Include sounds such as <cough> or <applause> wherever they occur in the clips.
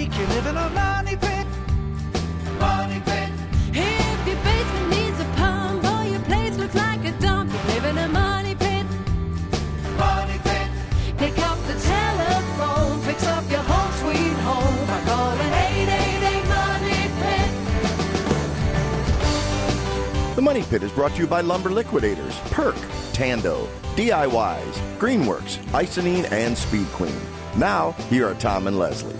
make you live in a money pit. Money pit. If your basement needs a pump or your place looks like a dump, you live in a money pit. Money pit. Pick up the telephone, fix up your home sweet home by calling 888 Money Pit. The Money Pit is brought to you by Lumber Liquidators, Perk, Tando, DIYZ, Greenworks, Isonine, and Speed Queen. Now, here are Tom and Leslie.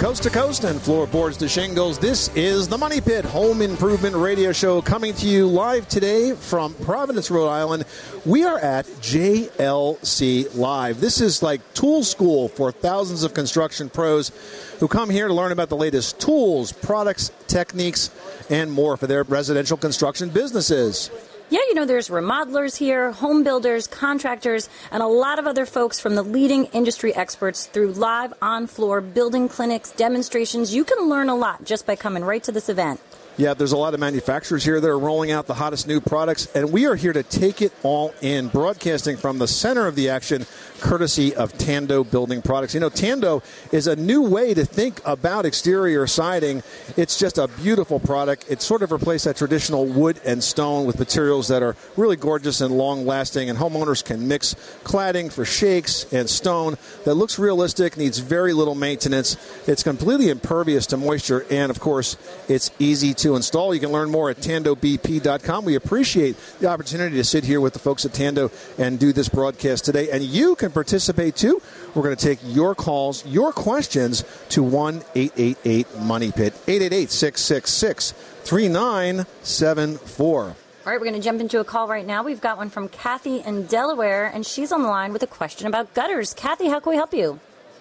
Coast to coast and floorboards to shingles. This is the Money Pit Home Improvement Radio Show coming to you live today from Providence, Rhode Island. We are at JLC Live. This is like tool school for thousands of construction pros who come here to learn about the latest tools, products, techniques, and more for their residential construction businesses. Yeah, you know, there's remodelers here, home builders, contractors, and a lot of other folks from the leading industry experts through live on floor building clinics, demonstrations. You can learn a lot just by coming right to this event. Yeah, there's a lot of manufacturers here that are rolling out the hottest new products, and we are here to take it all in, broadcasting from the center of the action, courtesy of Tando Building Products. You know, Tando is a new way to think about exterior siding. It's just a beautiful product. It sort of replaced that traditional wood and stone with materials that are really gorgeous and long lasting, and homeowners can mix cladding for shakes and stone that looks realistic, needs very little maintenance. It's completely impervious to moisture, and of course, it's easy to install. You can learn more at tandobp.com. We appreciate the opportunity to sit here with the folks at Tando and do this broadcast today. And you can participate too. We're going to take your calls, your questions to 1 888 Money Pit, 888 666 3974. All right, we're going to jump into a call right now. We've got one from Kathy in Delaware, and she's on the line with a question about gutters. Kathy, how can we help you?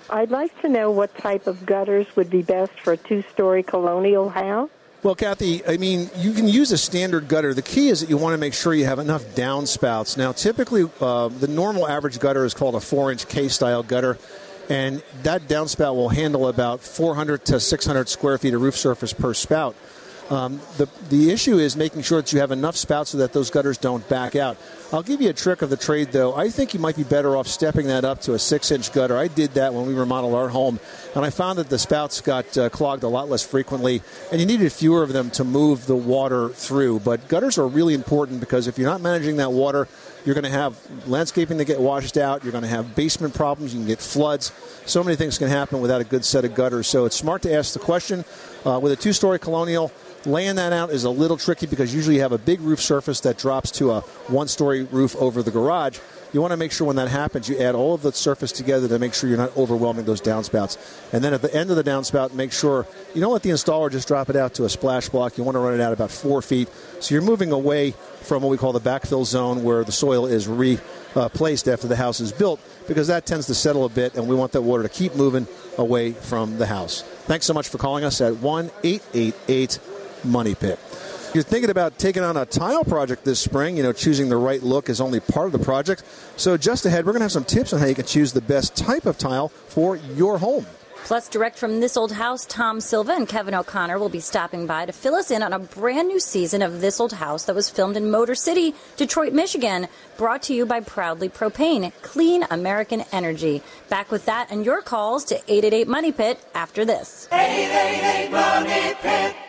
I'd like to know what type of gutters would be best for a two story colonial house. Well, Kathy, I mean, you can use a standard gutter. The key is that you want to make sure you have enough downspouts. Now, typically, uh, the normal average gutter is called a four inch K style gutter, and that downspout will handle about 400 to 600 square feet of roof surface per spout. Um, the, the issue is making sure that you have enough spouts so that those gutters don't back out. I'll give you a trick of the trade, though. I think you might be better off stepping that up to a six inch gutter. I did that when we remodeled our home, and I found that the spouts got uh, clogged a lot less frequently, and you needed fewer of them to move the water through. But gutters are really important because if you're not managing that water, you're going to have landscaping that get washed out. You're going to have basement problems. You can get floods. So many things can happen without a good set of gutters. So it's smart to ask the question. Uh, with a two story colonial, laying that out is a little tricky because usually you have a big roof surface that drops to a one story roof over the garage. You want to make sure when that happens, you add all of the surface together to make sure you're not overwhelming those downspouts. And then at the end of the downspout, make sure you don't let the installer just drop it out to a splash block. You want to run it out about four feet. So you're moving away from what we call the backfill zone where the soil is replaced after the house is built because that tends to settle a bit and we want that water to keep moving away from the house. Thanks so much for calling us at 1 888 Money Pit. You're thinking about taking on a tile project this spring. You know, choosing the right look is only part of the project. So, just ahead, we're going to have some tips on how you can choose the best type of tile for your home. Plus, direct from This Old House, Tom Silva and Kevin O'Connor will be stopping by to fill us in on a brand new season of This Old House that was filmed in Motor City, Detroit, Michigan. Brought to you by Proudly Propane, clean American energy. Back with that and your calls to 888 Money Pit after this. 888 Money Pit.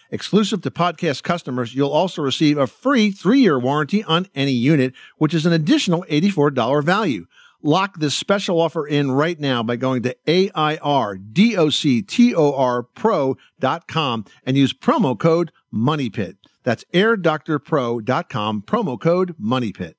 Exclusive to podcast customers, you'll also receive a free three year warranty on any unit, which is an additional $84 value. Lock this special offer in right now by going to AIRDOCTORPro.com and use promo code MONEYPIT. That's airdoctorpro.com, promo code MONEYPIT.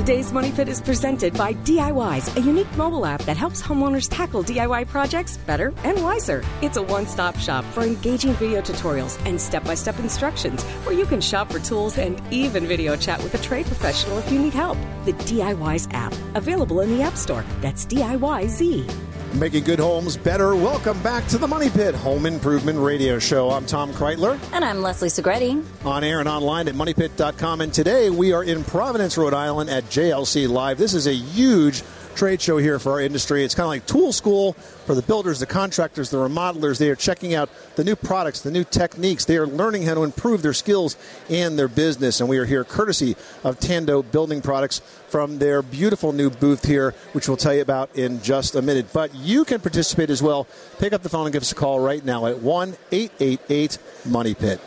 Today's Money Pit is presented by DIYZ, a unique mobile app that helps homeowners tackle DIY projects better and wiser. It's a one stop shop for engaging video tutorials and step by step instructions where you can shop for tools and even video chat with a trade professional if you need help. The DIYZ app, available in the App Store. That's DIYZ. Making good homes better. Welcome back to the Money Pit Home Improvement Radio Show. I'm Tom Kraeutler. And I'm Leslie Segrete. on air and online at moneypit.com. And today we are in Providence, Rhode Island at JLC Live. This is a huge trade show here for our industry. It's kind of like tool school for the builders, the contractors, the remodelers. They are checking out the new products, the new techniques. They are learning how to improve their skills and their business. And we are here courtesy of Tando Building Products from their beautiful new booth here, which we'll tell you about in just a minute. But you can participate as well. Pick up the phone and give us a call right now at 1 888 Money Pit.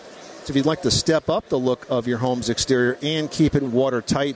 So if you'd like to step up the look of your home's exterior and keep it watertight,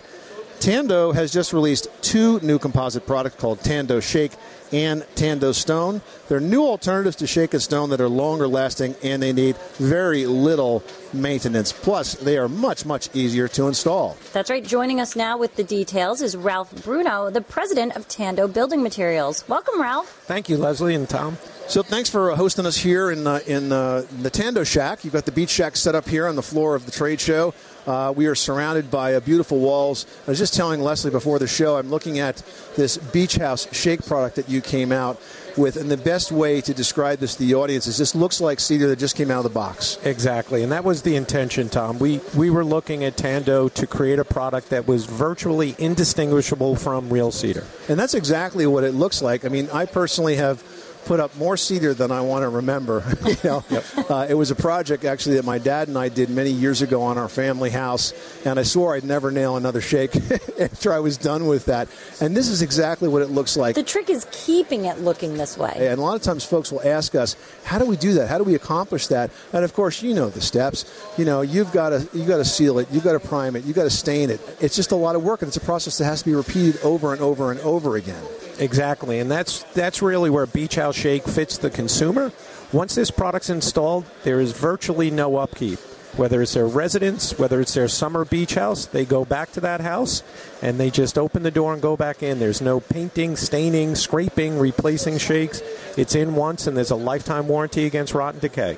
Tando has just released two new composite products called Tando Shake and Tando Stone. They're new alternatives to Shake and Stone that are longer lasting and they need very little maintenance. Plus, they are much, much easier to install. That's right. Joining us now with the details is Ralph Bruno, the president of Tando Building Materials. Welcome, Ralph. Thank you, Leslie and Tom. So thanks for uh, hosting us here in uh, in uh, the Tando Shack. You've got the beach shack set up here on the floor of the trade show. Uh, we are surrounded by uh, beautiful walls. I was just telling Leslie before the show, I'm looking at this beach house shake product that you came out with, and the best way to describe this to the audience is this looks like cedar that just came out of the box. Exactly, and that was the intention, Tom. We we were looking at Tando to create a product that was virtually indistinguishable from real cedar. And that's exactly what it looks like. I mean, I personally have put up more cedar than I want to remember. <laughs> you know, uh, it was a project actually that my dad and I did many years ago on our family house, and I swore I'd never nail another shake <laughs> after I was done with that. And this is exactly what it looks like. The trick is keeping it looking this way. And a lot of times folks will ask us, how do we do that? How do we accomplish that? And of course, you know the steps. You know, you've got to you got to seal it, you've got to prime it, you've got to stain it. It's just a lot of work and it's a process that has to be repeated over and over and over again. Exactly, and that's that's really where Beach House Shake fits the consumer. Once this product's installed, there is virtually no upkeep. Whether it's their residence, whether it's their summer beach house, they go back to that house and they just open the door and go back in. There's no painting, staining, scraping, replacing shakes. It's in once and there's a lifetime warranty against rotten decay.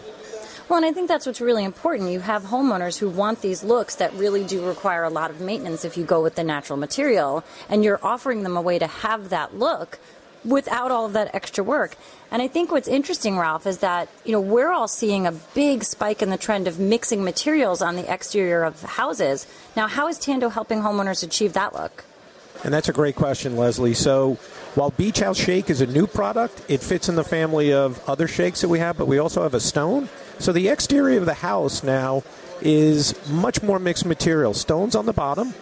Well, and I think that's what's really important. You have homeowners who want these looks that really do require a lot of maintenance if you go with the natural material, and you're offering them a way to have that look without all of that extra work. And I think what's interesting, Ralph, is that you know we're all seeing a big spike in the trend of mixing materials on the exterior of houses. Now, how is Tando helping homeowners achieve that look? And that's a great question, Leslie. So, while Beach House Shake is a new product, it fits in the family of other shakes that we have, but we also have a stone. So, the exterior of the house now is much more mixed material. Stones on the bottom,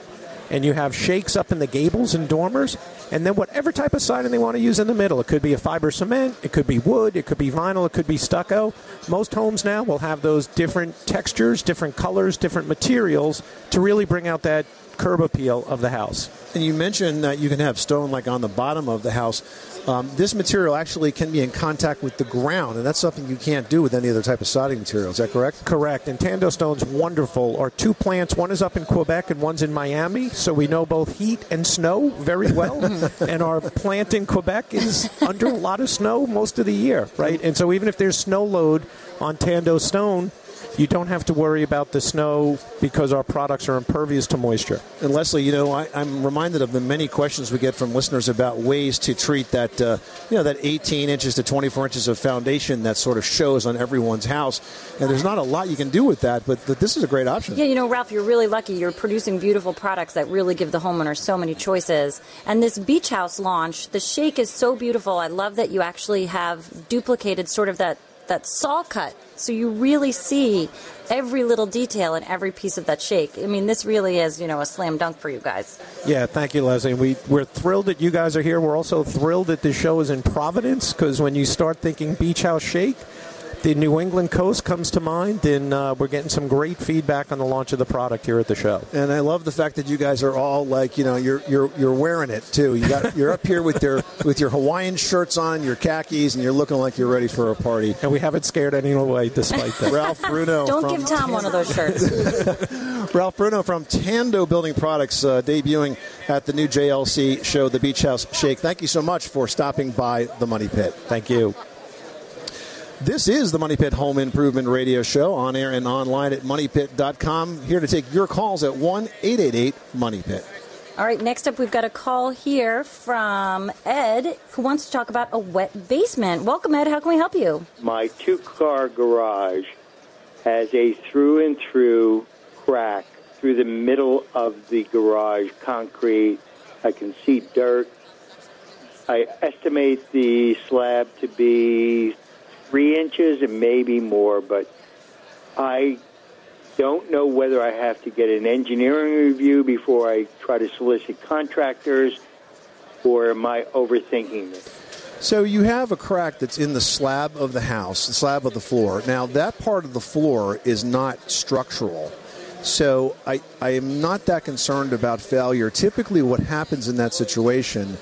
and you have shakes up in the gables and dormers, and then whatever type of siding they want to use in the middle. It could be a fiber cement, it could be wood, it could be vinyl, it could be stucco. Most homes now will have those different textures, different colors, different materials to really bring out that curb appeal of the house. And you mentioned that you can have stone like on the bottom of the house. Um, this material actually can be in contact with the ground, and that's something you can't do with any other type of siding material. Is that correct? Correct. And Tando Stone's wonderful. Our two plants, one is up in Quebec and one's in Miami, so we know both heat and snow very well. <laughs> and our plant in Quebec is under a lot of snow most of the year, right? And so even if there's snow load on Tando Stone, you don't have to worry about the snow because our products are impervious to moisture. And Leslie, you know, I, I'm reminded of the many questions we get from listeners about ways to treat that, uh, you know, that 18 inches to 24 inches of foundation that sort of shows on everyone's house. And there's not a lot you can do with that, but, but this is a great option. Yeah, you know, Ralph, you're really lucky. You're producing beautiful products that really give the homeowner so many choices. And this beach house launch, the shake is so beautiful. I love that you actually have duplicated sort of that that saw cut, so you really see every little detail in every piece of that shake. I mean, this really is, you know, a slam dunk for you guys. Yeah, thank you, Leslie. We, we're thrilled that you guys are here. We're also thrilled that the show is in Providence because when you start thinking Beach House Shake, the New England coast comes to mind, and uh, we're getting some great feedback on the launch of the product here at the show. And I love the fact that you guys are all like, you know, you're you're you're wearing it too. You got you're up here with your with your Hawaiian shirts on, your khakis, and you're looking like you're ready for a party. And we haven't scared anyone away despite that. <laughs> Ralph Bruno. Don't from give Tom one of those shirts. <laughs> Ralph Bruno from Tando Building Products, uh, debuting at the new JLC show, the Beach House Shake. Thank you so much for stopping by the Money Pit. Thank you. This is the Money Pit Home Improvement Radio Show on air and online at moneypit.com. Here to take your calls at 1 888 Money Pit. All right, next up, we've got a call here from Ed who wants to talk about a wet basement. Welcome, Ed. How can we help you? My two car garage has a through and through crack through the middle of the garage concrete. I can see dirt. I estimate the slab to be three inches and maybe more, but I don't know whether I have to get an engineering review before I try to solicit contractors, or am I overthinking this? So you have a crack that's in the slab of the house, the slab of the floor. Now that part of the floor is not structural. So I, I am not that concerned about failure. Typically what happens in that situation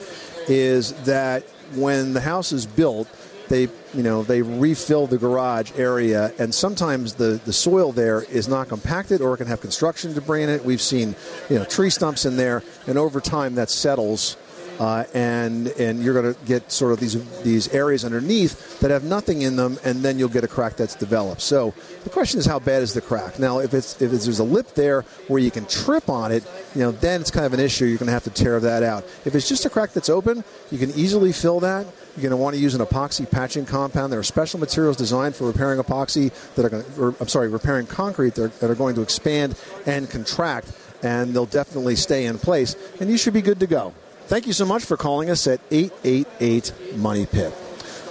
is that when the house is built, they you know they refill the garage area and sometimes the, the soil there is not compacted or it can have construction debris in it. We've seen you know tree stumps in there and over time that settles uh, and and you're going to get sort of these these areas underneath that have nothing in them, and then you'll get a crack that's developed. So the question is, how bad is the crack? Now, if it's if it's, there's a lip there where you can trip on it, you know, then it's kind of an issue. You're going to have to tear that out. If it's just a crack that's open, you can easily fill that. You're going to want to use an epoxy patching compound. There are special materials designed for repairing epoxy that are going, to, or, I'm sorry, repairing concrete that are, that are going to expand and contract, and they'll definitely stay in place, and you should be good to go. Thank you so much for calling us at 888 Money Pit.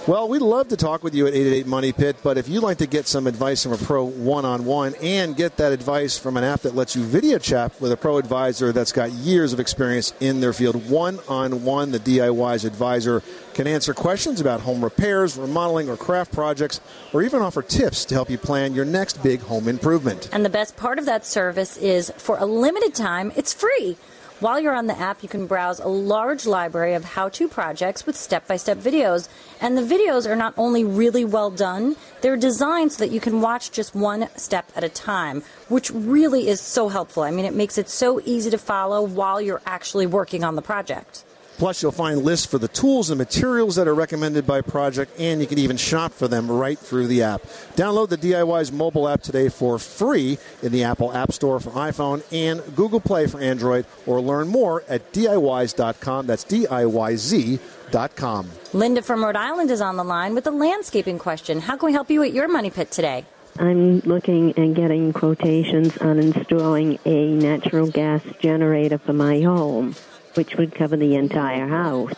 Well, we'd love to talk with you at 888 Money Pit, but if you'd like to get some advice from a pro one on one and get that advice from an app that lets you video chat with a pro advisor that's got years of experience in their field, one on one, the DIYZ advisor can answer questions about home repairs, remodeling, or craft projects, or even offer tips to help you plan your next big home improvement. And the best part of that service is for a limited time, it's free. While you're on the app, you can browse a large library of how to projects with step by step videos. And the videos are not only really well done, they're designed so that you can watch just one step at a time, which really is so helpful. I mean, it makes it so easy to follow while you're actually working on the project. Plus, you'll find lists for the tools and materials that are recommended by project, and you can even shop for them right through the app. Download the DIYZ mobile app today for free in the Apple App Store for iPhone and Google Play for Android, or learn more at DIYZ.com. That's DIYZ.com. Linda from Rhode Island is on the line with a landscaping question. How can we help you at your money pit today? I'm looking and getting quotations on installing a natural gas generator for my home, which would cover the entire house.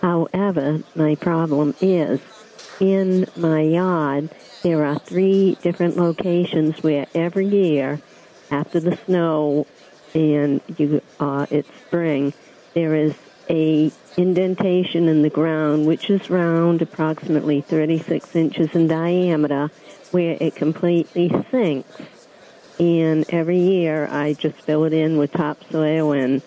However, my problem is in my yard, there are three different locations where every year, after the snow and you, uh, it's spring, there is a indentation in the ground which is round, approximately 36 inches in diameter, where it completely sinks. And every year I just fill it in with topsoil and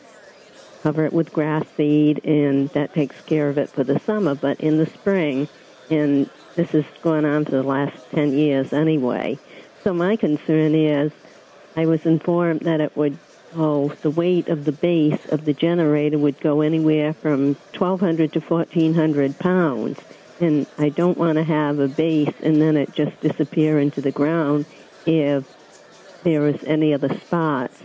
cover it with grass seed, and that takes care of it for the summer. But in the spring, and this is going on for the last 10 years anyway. So my concern is I was informed that it would, oh, the weight of the base of the generator would go anywhere from 1,200 to 1,400 pounds. And I don't want to have a base and then it just disappear into the ground if there is any other spots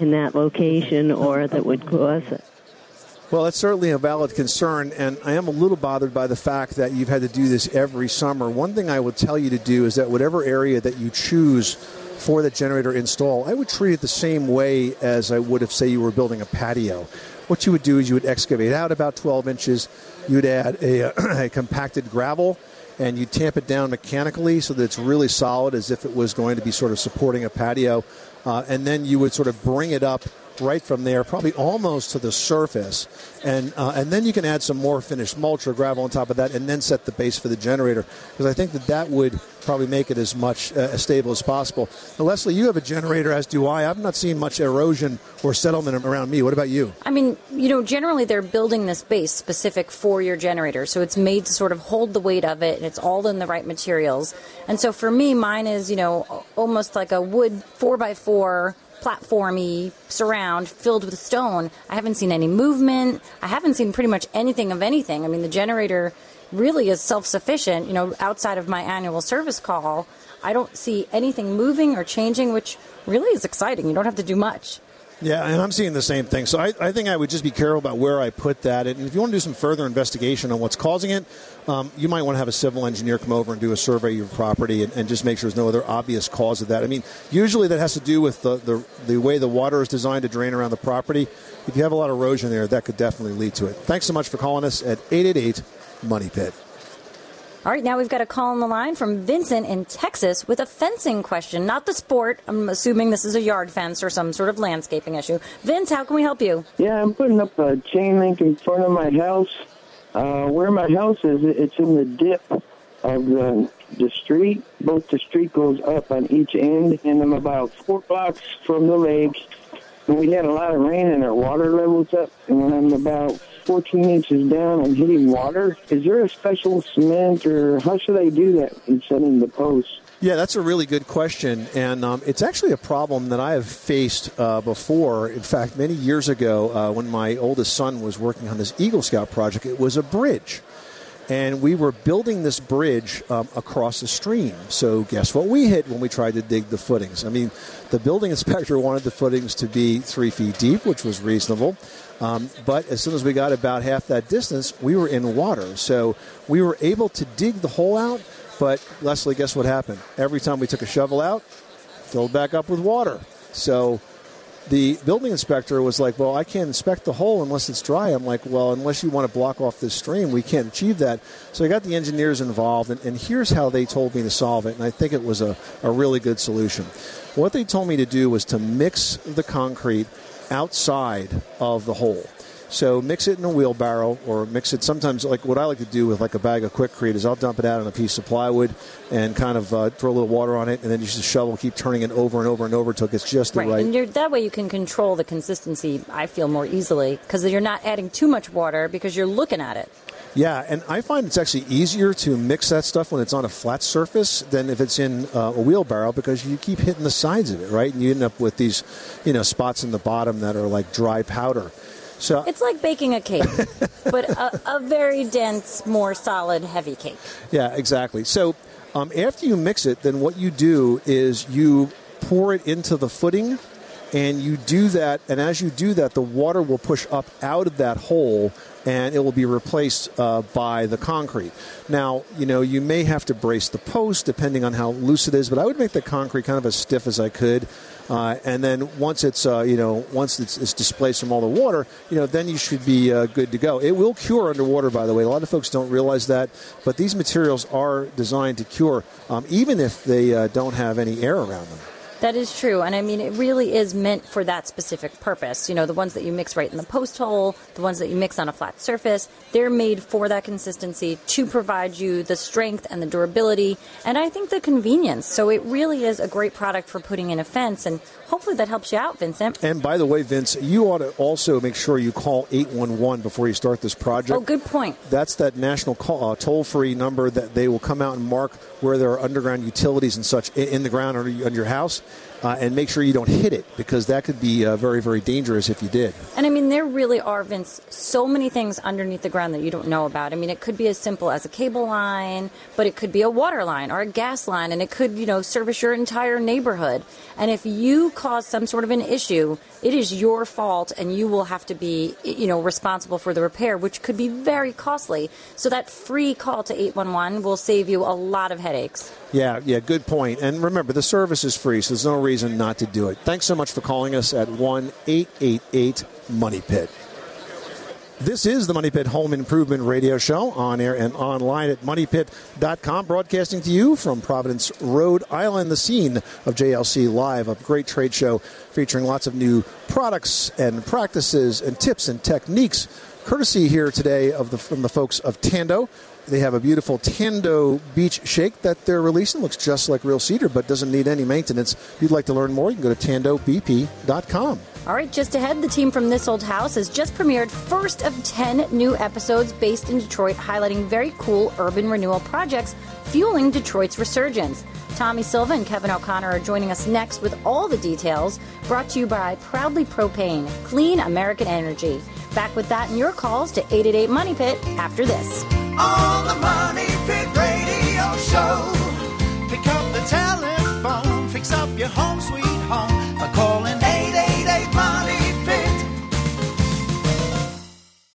in that location or that would cause it. Well, that's certainly a valid concern, and I am a little bothered by the fact that you've had to do this every summer. One thing I would tell you to do is that whatever area that you choose for the generator install, I would treat it the same way as I would if, say, you were building a patio. What you would do is you would excavate out about 12 inches, you'd add a, <clears throat> a compacted gravel, and you tamp it down mechanically so that it's really solid as if it was going to be sort of supporting a patio. Uh, and then you would sort of bring it up right from there, probably almost to the surface, and uh, and then you can add some more finished mulch or gravel on top of that, and then set the base for the generator. Because I think that that would probably make it as much uh, as stable as possible. Now, Leslie, you have a generator, as do I. I've not seen much erosion or settlement around me. What about you? I mean, you know, generally they're building this base specific for your generator, so it's made to sort of hold the weight of it, and it's all in the right materials. And so for me, mine is you know almost like a wood four by four platformy surround filled with stone. I haven't seen any movement. I haven't seen pretty much anything of anything. I mean, the generator really is self sufficient, you know, outside of my annual service call. I don't see anything moving or changing, which really is exciting. You don't have to do much. Yeah, and I'm seeing the same thing. So I, I think I would just be careful about where I put that. And if you want to do some further investigation on what's causing it, um, you might want to have a civil engineer come over and do a survey of your property and, and, just make sure there's no other obvious cause of that. I mean, usually that has to do with the, the, the way the water is designed to drain around the property. If you have a lot of erosion there, that could definitely lead to it. Thanks so much for calling us at 888 Money Pit. All right, now we've got a call on the line from Vincent in Texas with a fencing question, not the sport. I'm assuming this is a yard fence or some sort of landscaping issue. Vince, how can we help you? Yeah, I'm putting up a chain link in front of my house. Uh, where my house is, it's in the dip of the the street. Both the street goes up on each end, and I'm about four blocks from the lake. And we had a lot of rain, and our water levels up. And when I'm about 14 inches down and hitting water, is there a special cement, or how should I do that in setting the posts? Yeah, that's a really good question, and um, it's actually a problem that I have faced uh, before. In fact, many years ago, uh, when my oldest son was working on this Eagle Scout project, it was a bridge, and we were building this bridge um, across a stream. So, guess what we hit when we tried to dig the footings? I mean, the building inspector wanted the footings to be three feet deep, which was reasonable. Um, but as soon as we got about half that distance, we were in water. So we were able to dig the hole out. But Leslie, guess what happened? Every time we took a shovel out, filled back up with water. So the building inspector was like, Well, I can't inspect the hole unless it's dry. I'm like, Well, unless you want to block off this stream, we can't achieve that. So I got the engineers involved, and, and here's how they told me to solve it. And I think it was a, a really good solution. What they told me to do was to mix the concrete outside of the hole. So mix it in a wheelbarrow or mix it sometimes like what I like to do with like a bag of Quikrete is I'll dump it out on a piece of plywood and kind of uh, throw a little water on it and then use a shovel keep turning it over and over and over until it gets just the right. right. And that way you can control the consistency, I feel, more easily because you're not adding too much water because you're looking at it. Yeah, and I find it's actually easier to mix that stuff when it's on a flat surface than if it's in uh, a wheelbarrow because you keep hitting the sides of it, right? And you end up with these, you know, spots in the bottom that are like dry powder. So It's like baking a cake, <laughs> but a, a very dense, more solid, heavy cake. Yeah, exactly. So um, after you mix it, then what you do is you pour it into the footing, and you do that. And as you do that, the water will push up out of that hole, and it will be replaced uh, by the concrete. Now, you know, you may have to brace the post depending on how loose it is, but I would make the concrete kind of as stiff as I could. Uh, and then once it's uh, you know once it's, it's, displaced from all the water, you know then you should be uh, good to go. It will cure underwater, by the way. A lot of folks don't realize that, but these materials are designed to cure, um, even if they uh, don't have any air around them. That is true. And I mean, it really is meant for that specific purpose. You know, the ones that you mix right in the post hole, the ones that you mix on a flat surface, they're made for that consistency to provide you the strength and the durability and I think the convenience. So it really is a great product for putting in a fence. And hopefully that helps you out, Vincent. And by the way, Vince, you ought to also make sure you call 811 before you start this project. Oh, good point. That's that national call, uh, toll free number that they will come out and mark where there are underground utilities and such in the ground under your house uh, and make sure you don't hit it because that could be uh, very, very dangerous if you did. And I mean, there really are, Vince, so many things underneath the ground that you don't know about. I mean, it could be as simple as a cable line, but it could be a water line or a gas line, and it could, you know, service your entire neighborhood. And if you cause some sort of an issue, it is your fault, and you will have to be, you know, responsible for the repair, which could be very costly. So that free call to 811 will save you a lot of headaches. Yeah, yeah, good point. And remember, the service is free, so there's no reason not to do it. Thanks so much for calling us at 1 888 Money Pit. This is the Money Pit Home Improvement Radio Show on air and online at moneypit.com, broadcasting to you from Providence, Rhode Island, the scene of JLC Live, a great trade show featuring lots of new products and practices and tips and techniques. Courtesy here today of the from the folks of Tando. They have a beautiful Tando Beach Shake that they're releasing. Looks just like real cedar, but doesn't need any maintenance. If you'd like to learn more, you can go to tandobp.com. All right, just ahead, the team from This Old House has just premiered first of 10 new episodes based in Detroit, highlighting very cool urban renewal projects fueling Detroit's resurgence. Tommy Silva and Kevin O'Connor are joining us next with all the details, brought to you by Proudly Propane, clean American energy. Back with that and your calls to 888 Money Pit after this. On the Money Pit Radio Show. Pick up the telephone, fix up your home sweet home by calling 888 Money Pit.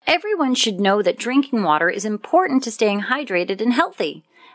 Everyone should know that drinking water is important to staying hydrated and healthy.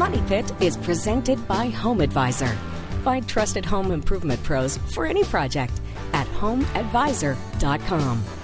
Money Pit is presented by Home Advisor. Find trusted home improvement pros for any project at homeadvisor.com.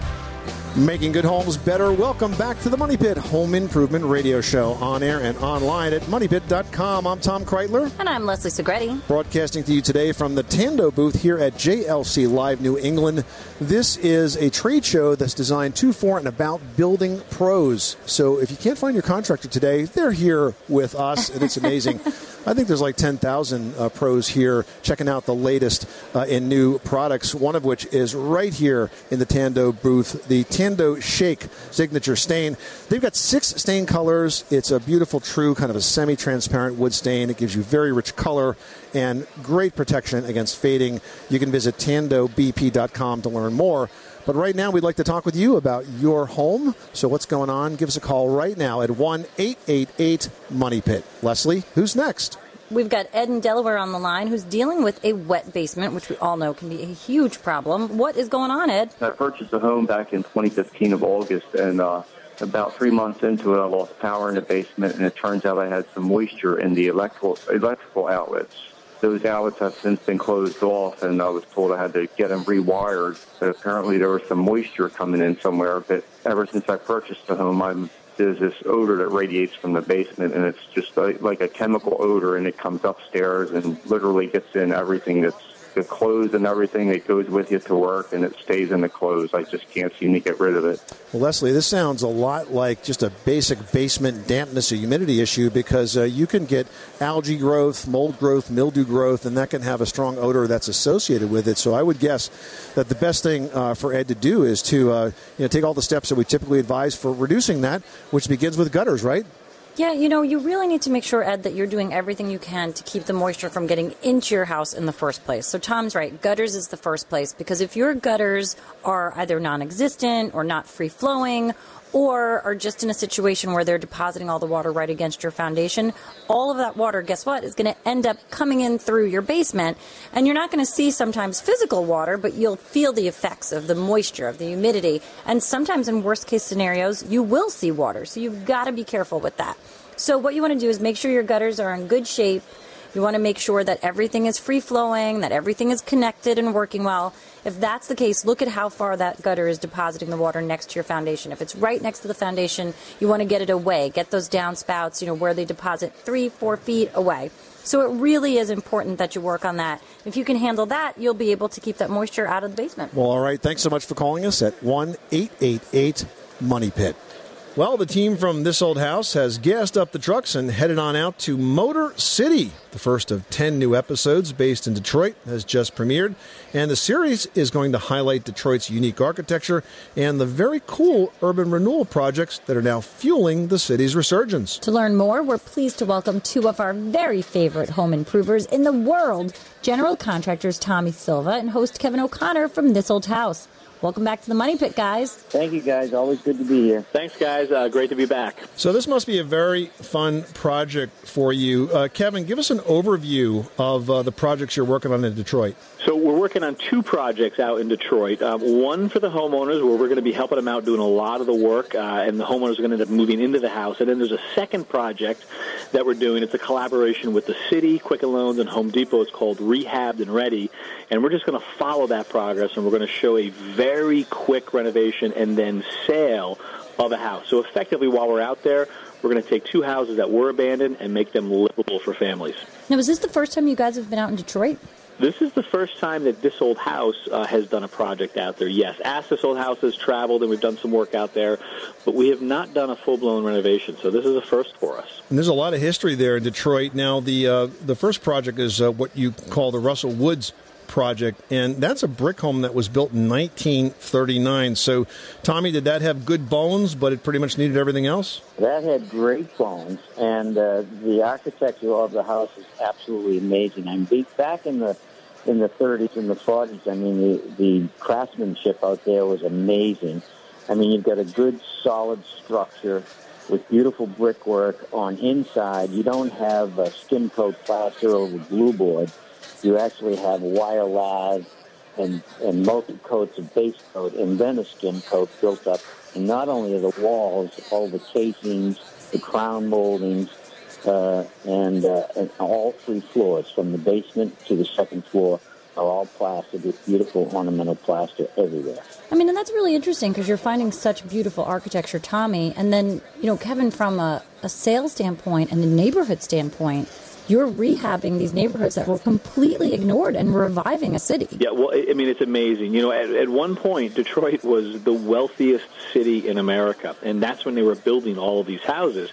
Making good homes better. Welcome back to the Money Pit Home Improvement Radio Show on air and online at moneypit.com. I'm Tom Kraeutler. And I'm Leslie Segrete. Broadcasting to you today from the Tando booth here at JLC Live New England. This is a trade show that's designed to, for, and about building pros. So if you can't find your contractor today, they're here with us, and it's amazing. <laughs> I think there's like 10,000 uh, pros here checking out the latest uh, in new products, one of which is right here in the Tando booth, the Tando Shake Signature Stain. They've got six stain colors. It's a beautiful, true, kind of a semi transparent wood stain. It gives you very rich color and great protection against fading. You can visit tandobp.com to learn more. But right now, we'd like to talk with you about your home. So, what's going on? Give us a call right now at 1 888 Money Pit. Leslie, who's next? We've got Ed in Delaware on the line who's dealing with a wet basement, which we all know can be a huge problem. What is going on, Ed? I purchased a home back in 2015 of August, and uh, about three months into it, I lost power in the basement, and it turns out I had some moisture in the electrical electrical outlets. Those outlets have since been closed off, and I was told I had to get them rewired. But apparently, there was some moisture coming in somewhere. But ever since I purchased the home, I'm there's this odor that radiates from the basement, and it's just like, like a chemical odor, and it comes upstairs and literally gets in everything that's the clothes and everything that goes with you to work, and it stays in the clothes. I just can't seem to get rid of it. Well, Leslie, this sounds a lot like just a basic basement dampness or humidity issue because uh, you can get algae growth, mold growth, mildew growth, and that can have a strong odor that's associated with it. So I would guess that the best thing uh, for Ed to do is to uh, you know take all the steps that we typically advise for reducing that, which begins with gutters, right? Yeah, you know, you really need to make sure, Ed, that you're doing everything you can to keep the moisture from getting into your house in the first place. So Tom's right, gutters is the first place because if your gutters are either non existent or not free flowing or are just in a situation where they're depositing all the water right against your foundation, all of that water, guess what, is going to end up coming in through your basement. And you're not going to see sometimes physical water, but you'll feel the effects of the moisture, of the humidity. And sometimes in worst case scenarios, you will see water. So you've got to be careful with that. So what you want to do is make sure your gutters are in good shape. You want to make sure that everything is free flowing, that everything is connected and working well. If that's the case, look at how far that gutter is depositing the water next to your foundation. If it's right next to the foundation, you want to get it away. Get those downspouts, you know, where they deposit three, four feet away. So it really is important that you work on that. If you can handle that, you'll be able to keep that moisture out of the basement. Well, all right. Thanks so much for calling us at 1 888 Money Pit. Well, the team from This Old House has gassed up the trucks and headed on out to Motor City. The first of 10 new episodes based in Detroit has just premiered, and the series is going to highlight Detroit's unique architecture and the very cool urban renewal projects that are now fueling the city's resurgence. To learn more, we're pleased to welcome two of our very favorite home improvers in the world general contractors Tommy Silva and host Kevin O'Connor from This Old House. Welcome back to the Money Pit, guys. Thank you, guys. Always good to be here. Thanks, guys. Uh, great to be back. So, this must be a very fun project for you. Uh, Kevin, give us an overview of uh, the projects you're working on in Detroit. So we're working on two projects out in Detroit. Um, one for the homeowners, where we're going to be helping them out doing a lot of the work, uh, and the homeowners are going to end up moving into the house. And then there's a second project that we're doing. It's a collaboration with the city, Quicken Loans, and Home Depot. It's called Rehabbed and Ready, and we're just going to follow that progress, and we're going to show a very quick renovation and then sale of a house. So effectively, while we're out there, we're going to take two houses that were abandoned and make them livable for families. Now, is this the first time you guys have been out in Detroit? This is the first time that this old house uh, has done a project out there. Yes, Ask This Old House has traveled and we've done some work out there, but we have not done a full blown renovation. So this is a first for us. And there's a lot of history there in Detroit. Now, the uh, the first project is uh, what you call the Russell Woods project, and that's a brick home that was built in 1939. So, Tommy, did that have good bones, but it pretty much needed everything else? That had great bones, and uh, the architecture of the house is absolutely amazing. I'm mean, back in the in the 30s and the 40s, I mean, the, the craftsmanship out there was amazing. I mean, you've got a good, solid structure with beautiful brickwork on inside. You don't have a skim coat plaster over blue board. You actually have wire lath and, and multi coats of base coat and then a skim coat built up. And not only are the walls, all the casings, the crown moldings, uh, and, uh, and all three floors, from the basement to the second floor, are all plastered with beautiful ornamental plaster everywhere. I mean, and that's really interesting because you're finding such beautiful architecture, Tommy. And then, you know, Kevin, from a, a sales standpoint and a neighborhood standpoint, you're rehabbing these neighborhoods that were completely ignored and reviving a city. Yeah, well, I mean, it's amazing. You know, at, at one point, Detroit was the wealthiest city in America, and that's when they were building all of these houses.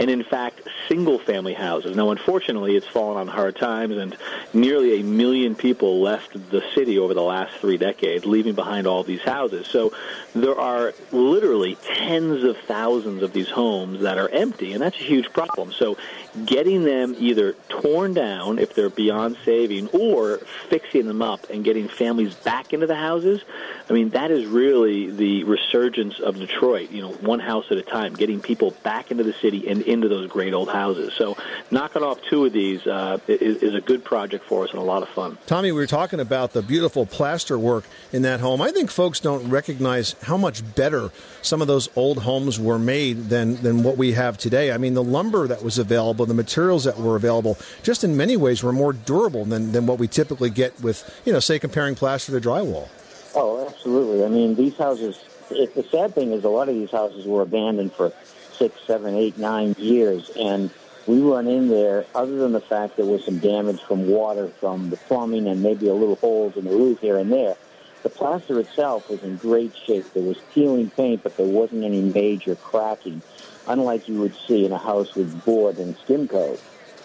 And in fact, single family houses. Now, unfortunately, it's fallen on hard times, and nearly a million people left the city over the last three decades, leaving behind all these houses. So there are literally tens of thousands of these homes that are empty, and that's a huge problem. So getting them either torn down if they're beyond saving or fixing them up and getting families back into the houses i mean that is really the resurgence of detroit you know one house at a time getting people back into the city and into those great old houses so knocking off two of these uh, is, is a good project for us and a lot of fun Tommy, we were talking about the beautiful plaster work in that home. I think folks don't recognize how much better some of those old homes were made than, than what we have today. I mean, the lumber that was available, the materials that were available, just in many ways were more durable than, than what we typically get with, you know, say comparing plaster to drywall. Oh, absolutely. I mean, these houses. It, the sad thing is, a lot of these houses were abandoned for six, seven, eight, nine years, and we run in there, other than the fact there was some damage from water from the plumbing and maybe a little holes in the roof here and there, the plaster itself was in great shape. There was peeling paint, but there wasn't any major cracking, unlike you would see in a house with board and skim coat.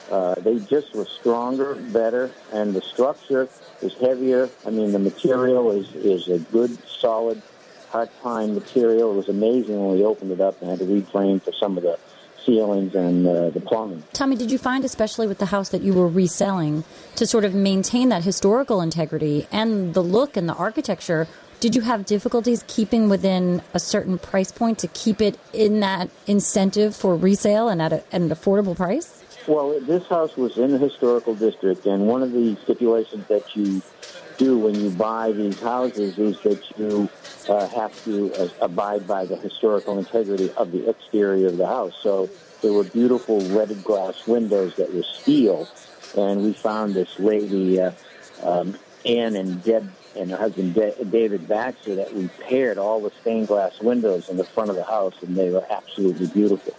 Uh, they just were stronger, better, and the structure is heavier. I mean, the material is, is a good, solid, hard pine material. It was amazing when we opened it up and had to reframe for some of the ceilings and uh, the plumbing. Tommy, did you find, especially with the house that you were reselling, to sort of maintain that historical integrity and the look and the architecture? Did you have difficulties keeping within a certain price point to keep it in that incentive for resale and at, a, at an affordable price? Well, this house was in the historical district, and one of the stipulations that you do when you buy these houses is that you uh, have to uh, abide by the historical integrity of the exterior of the house. So there were beautiful leaded glass windows that were steel, and we found this lady, uh, um, Ann and Deb, and her husband Da- David Baxter, that repaired all the stained glass windows in the front of the house, and they were absolutely beautiful.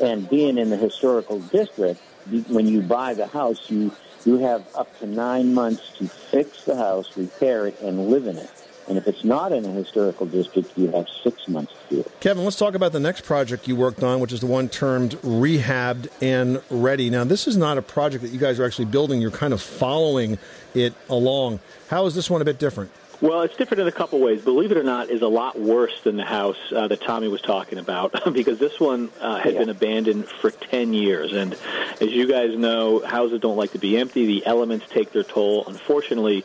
And being in the historical district, when you buy the house, you you have up to nine months to fix the house, repair it, and live in it. And if it's not in a historical district, you have six months to do it. Kevin, let's talk about the next project you worked on, which is the one termed Rehabbed and Ready. Now, this is not a project that you guys are actually building, you're kind of following it along. How is this one a bit different? Well, it's different in a couple ways. Believe it or not, is a lot worse than the house uh, that Tommy was talking about <laughs> because this one uh, had been abandoned for 10 years. And as you guys know, houses don't like to be empty. The elements take their toll. Unfortunately,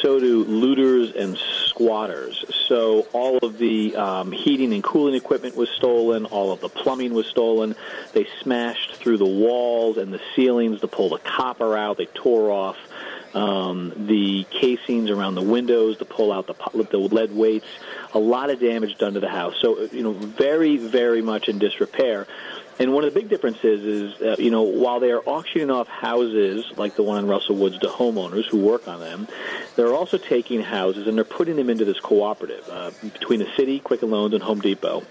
so do looters and squatters. So all of the um, heating and cooling equipment was stolen. All of the plumbing was stolen. They smashed through the walls and the ceilings to pull the copper out. They tore off um, the casings around the windows to pull out the, the lead weights. A lot of damage done to the house. So, you know, very, very much in disrepair. And one of the big differences is, uh, you know, while they are auctioning off houses like the one in Russell Woods to homeowners who work on them, they're also taking houses and they're putting them into this cooperative uh, between the city, Quicken Loans, and Home Depot.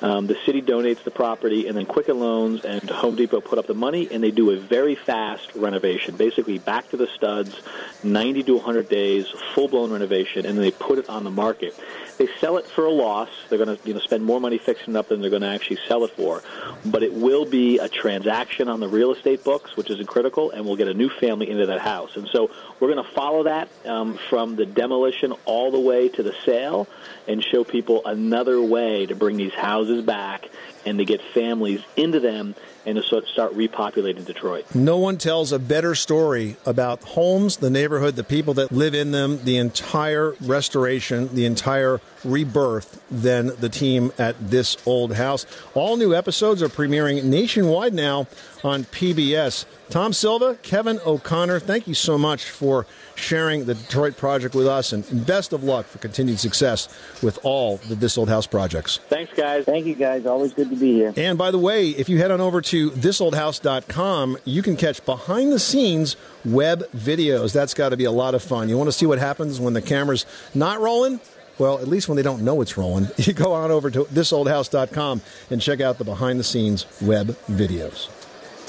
Um, the city donates the property, and then Quicken Loans and Home Depot put up the money, and they do a very fast renovation, basically back to the studs, 90 to 100 days, full-blown renovation, and then they put it on the market. They sell it for a loss. They're going to you know spend more money fixing it up than they're going to actually sell it for, but it will be a transaction on the real estate books, which is critical, and we'll get a new family into that house. And so we're going to follow that um, from the demolition all the way to the sale, and show people another way to bring these houses back and to get families into them and to sort start repopulating Detroit. No one tells a better story about homes, the neighborhood, the people that live in them, the entire restoration, the entire rebirth than the team at this old house. All new episodes are premiering nationwide now on PBS. Tom Silva, Kevin O'Connor, thank you so much for sharing the Detroit project with us and best of luck for continued success with all the This Old House projects. Thanks, guys. Thank you, guys. Always good to be here. And by the way, if you head on over to thisoldhouse.com, you can catch behind the scenes web videos. That's got to be a lot of fun. You want to see what happens when the camera's not rolling? Well, at least when they don't know it's rolling, <laughs> you go on over to thisoldhouse.com and check out the behind the scenes web videos.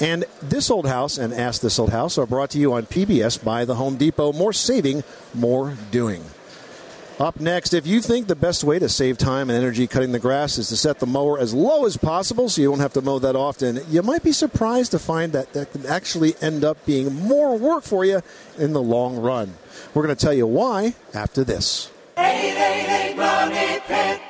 And This Old House and Ask This Old House are brought to you on PBS by the Home Depot. More saving, more doing. Up next, if you think the best way to save time and energy cutting the grass is to set the mower as low as possible so you don't have to mow that often, you might be surprised to find that that can actually end up being more work for you in the long run. We're going to tell you why after this. 888 Money Pit.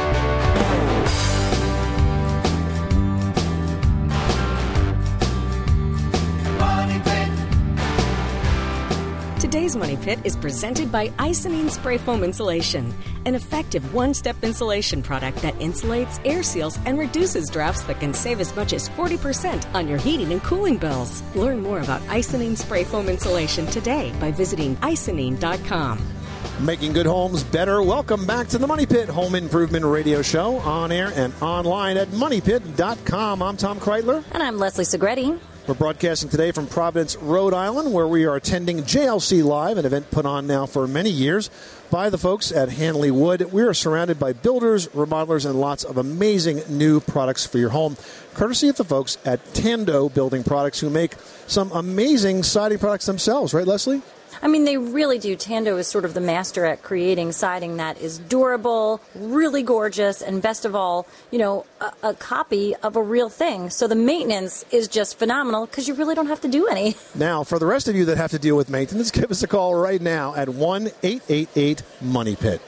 Today's Today's Money Pit is presented by Icynene Spray Foam Insulation, an effective one step insulation product that insulates, air seals, and reduces drafts that can save as much as 40% on your heating and cooling bills. Learn more about Icynene Spray Foam Insulation today by visiting icynene.com. Making good homes better. Welcome back to the Money Pit Home Improvement Radio Show on air and online at moneypit.com. I'm Tom Kraeutler. And I'm Leslie Segrete. We're broadcasting today from Providence, Rhode Island, where we are attending JLC Live, an event put on now for many years by the folks at Hanley Wood. We are surrounded by builders, remodelers, and lots of amazing new products for your home, courtesy of the folks at Tando Building Products, who make some amazing siding products themselves, right, Leslie? I mean, they really do. Tando is sort of the master at creating siding that is durable, really gorgeous, and best of all, you know, a, a copy of a real thing. So the maintenance is just phenomenal because you really don't have to do any. <laughs> Now, for the rest of you that have to deal with maintenance, <laughs> give us a call right now at 1 888 Money Pit.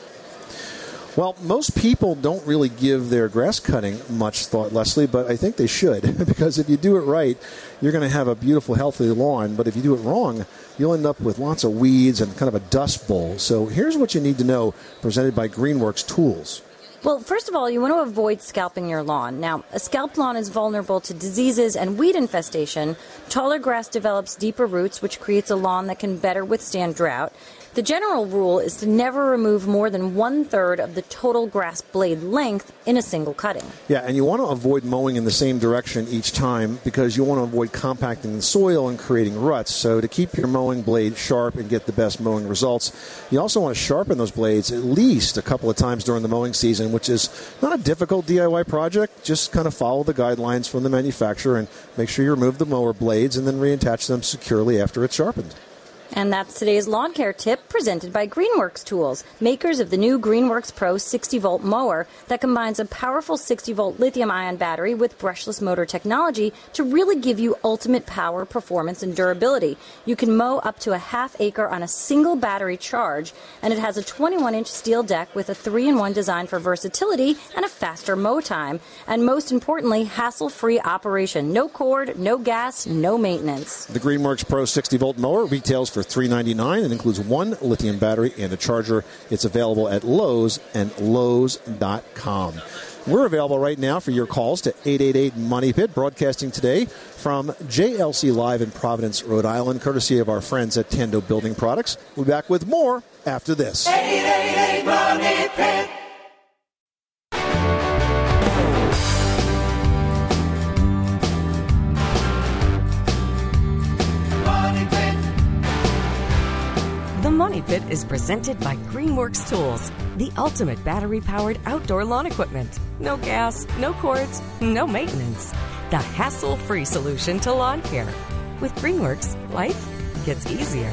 Well, most people don't really give their grass cutting much thought, Leslie, but I think they should <laughs> because if you do it right, you're going to have a beautiful, healthy lawn. But if you do it wrong, you'll end up with lots of weeds and kind of a dust bowl. So here's what you need to know presented by Greenworks Tools. Well, first of all, you want to avoid scalping your lawn. Now, a scalped lawn is vulnerable to diseases and weed infestation. Taller grass develops deeper roots, which creates a lawn that can better withstand drought. The general rule is to never remove more than one third of the total grass blade length in a single cutting. Yeah, and you want to avoid mowing in the same direction each time because you want to avoid compacting the soil and creating ruts. So, to keep your mowing blade sharp and get the best mowing results, you also want to sharpen those blades at least a couple of times during the mowing season, which is not a difficult DIY project. Just kind of follow the guidelines from the manufacturer and make sure you remove the mower blades and then reattach them securely after it's sharpened. And that's today's lawn care tip presented by Greenworks Tools, makers of the new Greenworks Pro 60 volt mower that combines a powerful 60 volt lithium ion battery with brushless motor technology to really give you ultimate power, performance, and durability. You can mow up to a half acre on a single battery charge, and it has a 21 inch steel deck with a 3 in 1 design for versatility and a faster mow time. And most importantly, hassle free operation. No cord, no gas, no maintenance. The Greenworks Pro 60 volt mower retails for 399 and includes one lithium battery and a charger. It's available at Lowe's and Lowe's.com. We're available right now for your calls to 888 Money Pit, broadcasting today from JLC Live in Providence, Rhode Island, courtesy of our friends at Tando Building Products. We'll be back with more after this. 888 Money Pit. Money Pit is presented by Greenworks Tools, the ultimate battery powered outdoor lawn equipment. No gas, no cords, no maintenance. The hassle free solution to lawn care. With Greenworks, life gets easier.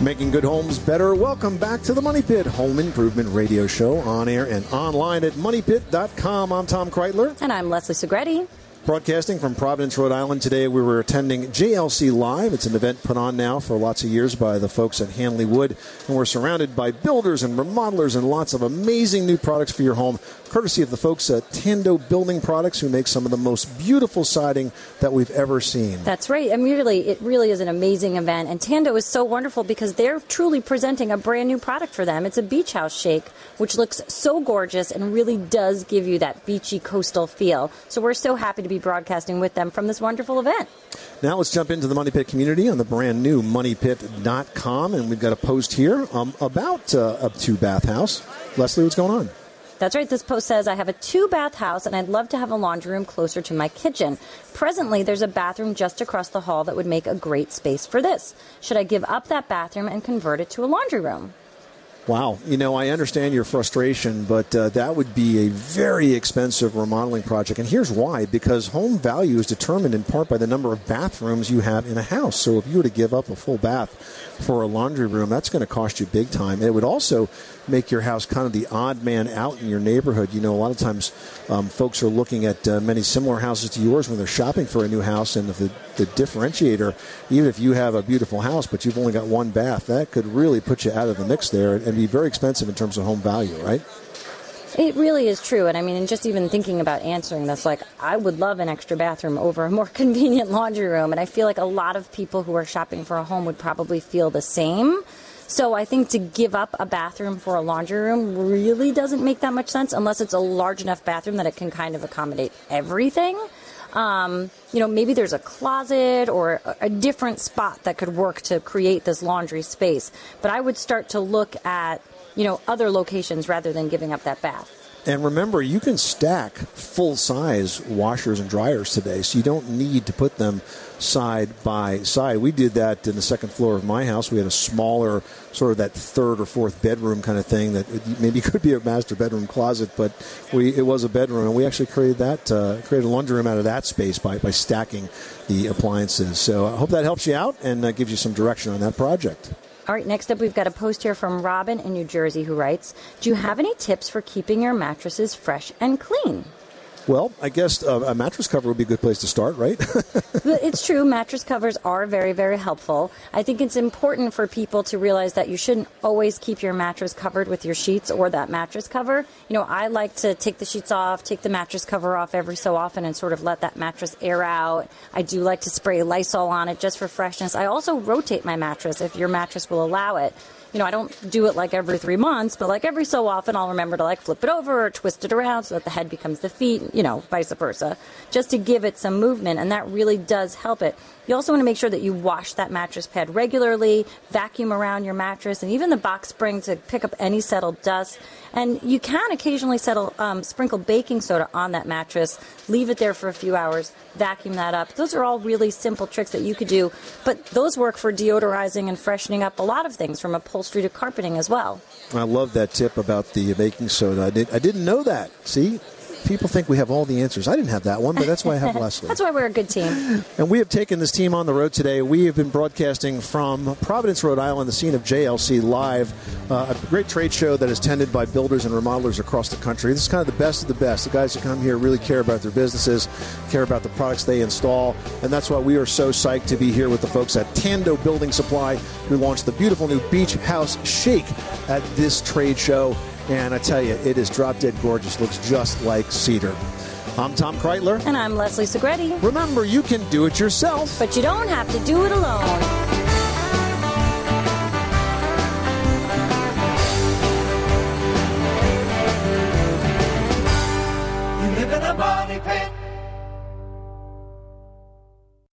Making good homes better. Welcome back to the Money Pit Home Improvement Radio Show on air and online at moneypit.com. I'm Tom Kraeutler. And I'm Leslie Segrete. Broadcasting from Providence, Rhode Island today, we were attending JLC Live. It's an event put on now for lots of years by the folks at Hanley Wood. And we're surrounded by builders and remodelers and lots of amazing new products for your home, courtesy of the folks at Tando Building Products, who make some of the most beautiful siding that we've ever seen. That's right. I mean, really, it really is an amazing event. And Tando is so wonderful because they're truly presenting a brand new product for them. It's a beach house shake, which looks so gorgeous and really does give you that beachy coastal feel. So we're so happy to be broadcasting with them from this wonderful event. Now let's jump into the Money Pit community on the brand new moneypit.com. And we've got a post here um, about uh, a two bath house. Leslie, what's going on? That's right. This post says I have a two bath house and I'd love to have a laundry room closer to my kitchen. Presently, there's a bathroom just across the hall that would make a great space for this. Should I give up that bathroom and convert it to a laundry room? Wow. You know, I understand your frustration, but uh, that would be a very expensive remodeling project. And here's why because home value is determined in part by the number of bathrooms you have in a house. So if you were to give up a full bath for a laundry room, that's going to cost you big time. It would also make your house kind of the odd man out in your neighborhood. You know, a lot of times um, folks are looking at uh, many similar houses to yours when they're shopping for a new house, and the, the differentiator, even if you have a beautiful house but you've only got one bath, that could really put you out of the mix there and be very expensive in terms of home value, right? It really is true. And I mean, and just even thinking about answering this, like, I would love an extra bathroom over a more <laughs> convenient laundry room. And I feel like a lot of people who are shopping for a home would probably feel the same. So I think to give up a bathroom for a laundry room really doesn't make that much sense unless it's a large enough bathroom that it can kind of accommodate everything. Um, you know, maybe there's a closet or a, a different spot that could work to create this laundry space. But I would start to look at, you know, other locations rather than giving up that bath. And remember, you can stack full size washers and dryers today, so you don't need to put them side by side. We did that in the second floor of my house. We had a smaller, sort of that third or fourth bedroom kind of thing that maybe <laughs> could be a master bedroom closet, but we it was a bedroom, and we actually created that uh, created a laundry room out of that space by, by stacking the appliances. So I hope that helps you out and uh, gives you some direction on that project. All right, next up, we've got a post here from Robin in New Jersey who writes Do you have any tips for keeping your mattresses fresh and clean? Well, I guess uh, a mattress cover would be a good place to start, right? <laughs> it's true. Mattress covers are very, very helpful. I think it's important for people to realize that you shouldn't always keep your mattress covered with your sheets or that mattress cover. You know, I like to take the sheets off, take the mattress cover off every so often, and sort of let that mattress air out. I do like to spray Lysol on it just for freshness. I also rotate my mattress if your mattress will allow it you know, I don't do it like every three months, but like every so often I'll remember to like flip it over or twist it around so that the head becomes the feet, you know, vice versa, just to give it some movement. And that really does help it. You also want to make sure that you wash that mattress pad regularly, vacuum around your mattress, and even the box spring to pick up any settled dust. And you can occasionally settle, um, sprinkle baking soda on that mattress, leave it there for a few hours, vacuum that up. Those are all really simple tricks that you could do, but those work for deodorizing and freshening up a lot of things from upholstery to carpeting as well. I love that tip about the baking soda. I, did, I didn't know that. See? People think we have all the answers. I didn't have that one, but that's why I have <laughs> Leslie. that's why we're a good team. And we have taken this team on the road today. We have been broadcasting from Providence, Rhode Island, the scene of JLC Live, uh, a great trade show that is tended by builders and remodelers across the country. This is kind of the best of the best. The guys that come here really care about their businesses, care about the products they install, and that's why we are so psyched to be here with the folks at Tando Building Supply, who launched the beautiful new Beach House Shake at this trade show. And I tell you, it is drop dead gorgeous. Looks just like cedar. I'm Tom Kraeutler. And I'm Leslie Segrete. Remember, you can do it yourself. But you don't have to do it alone.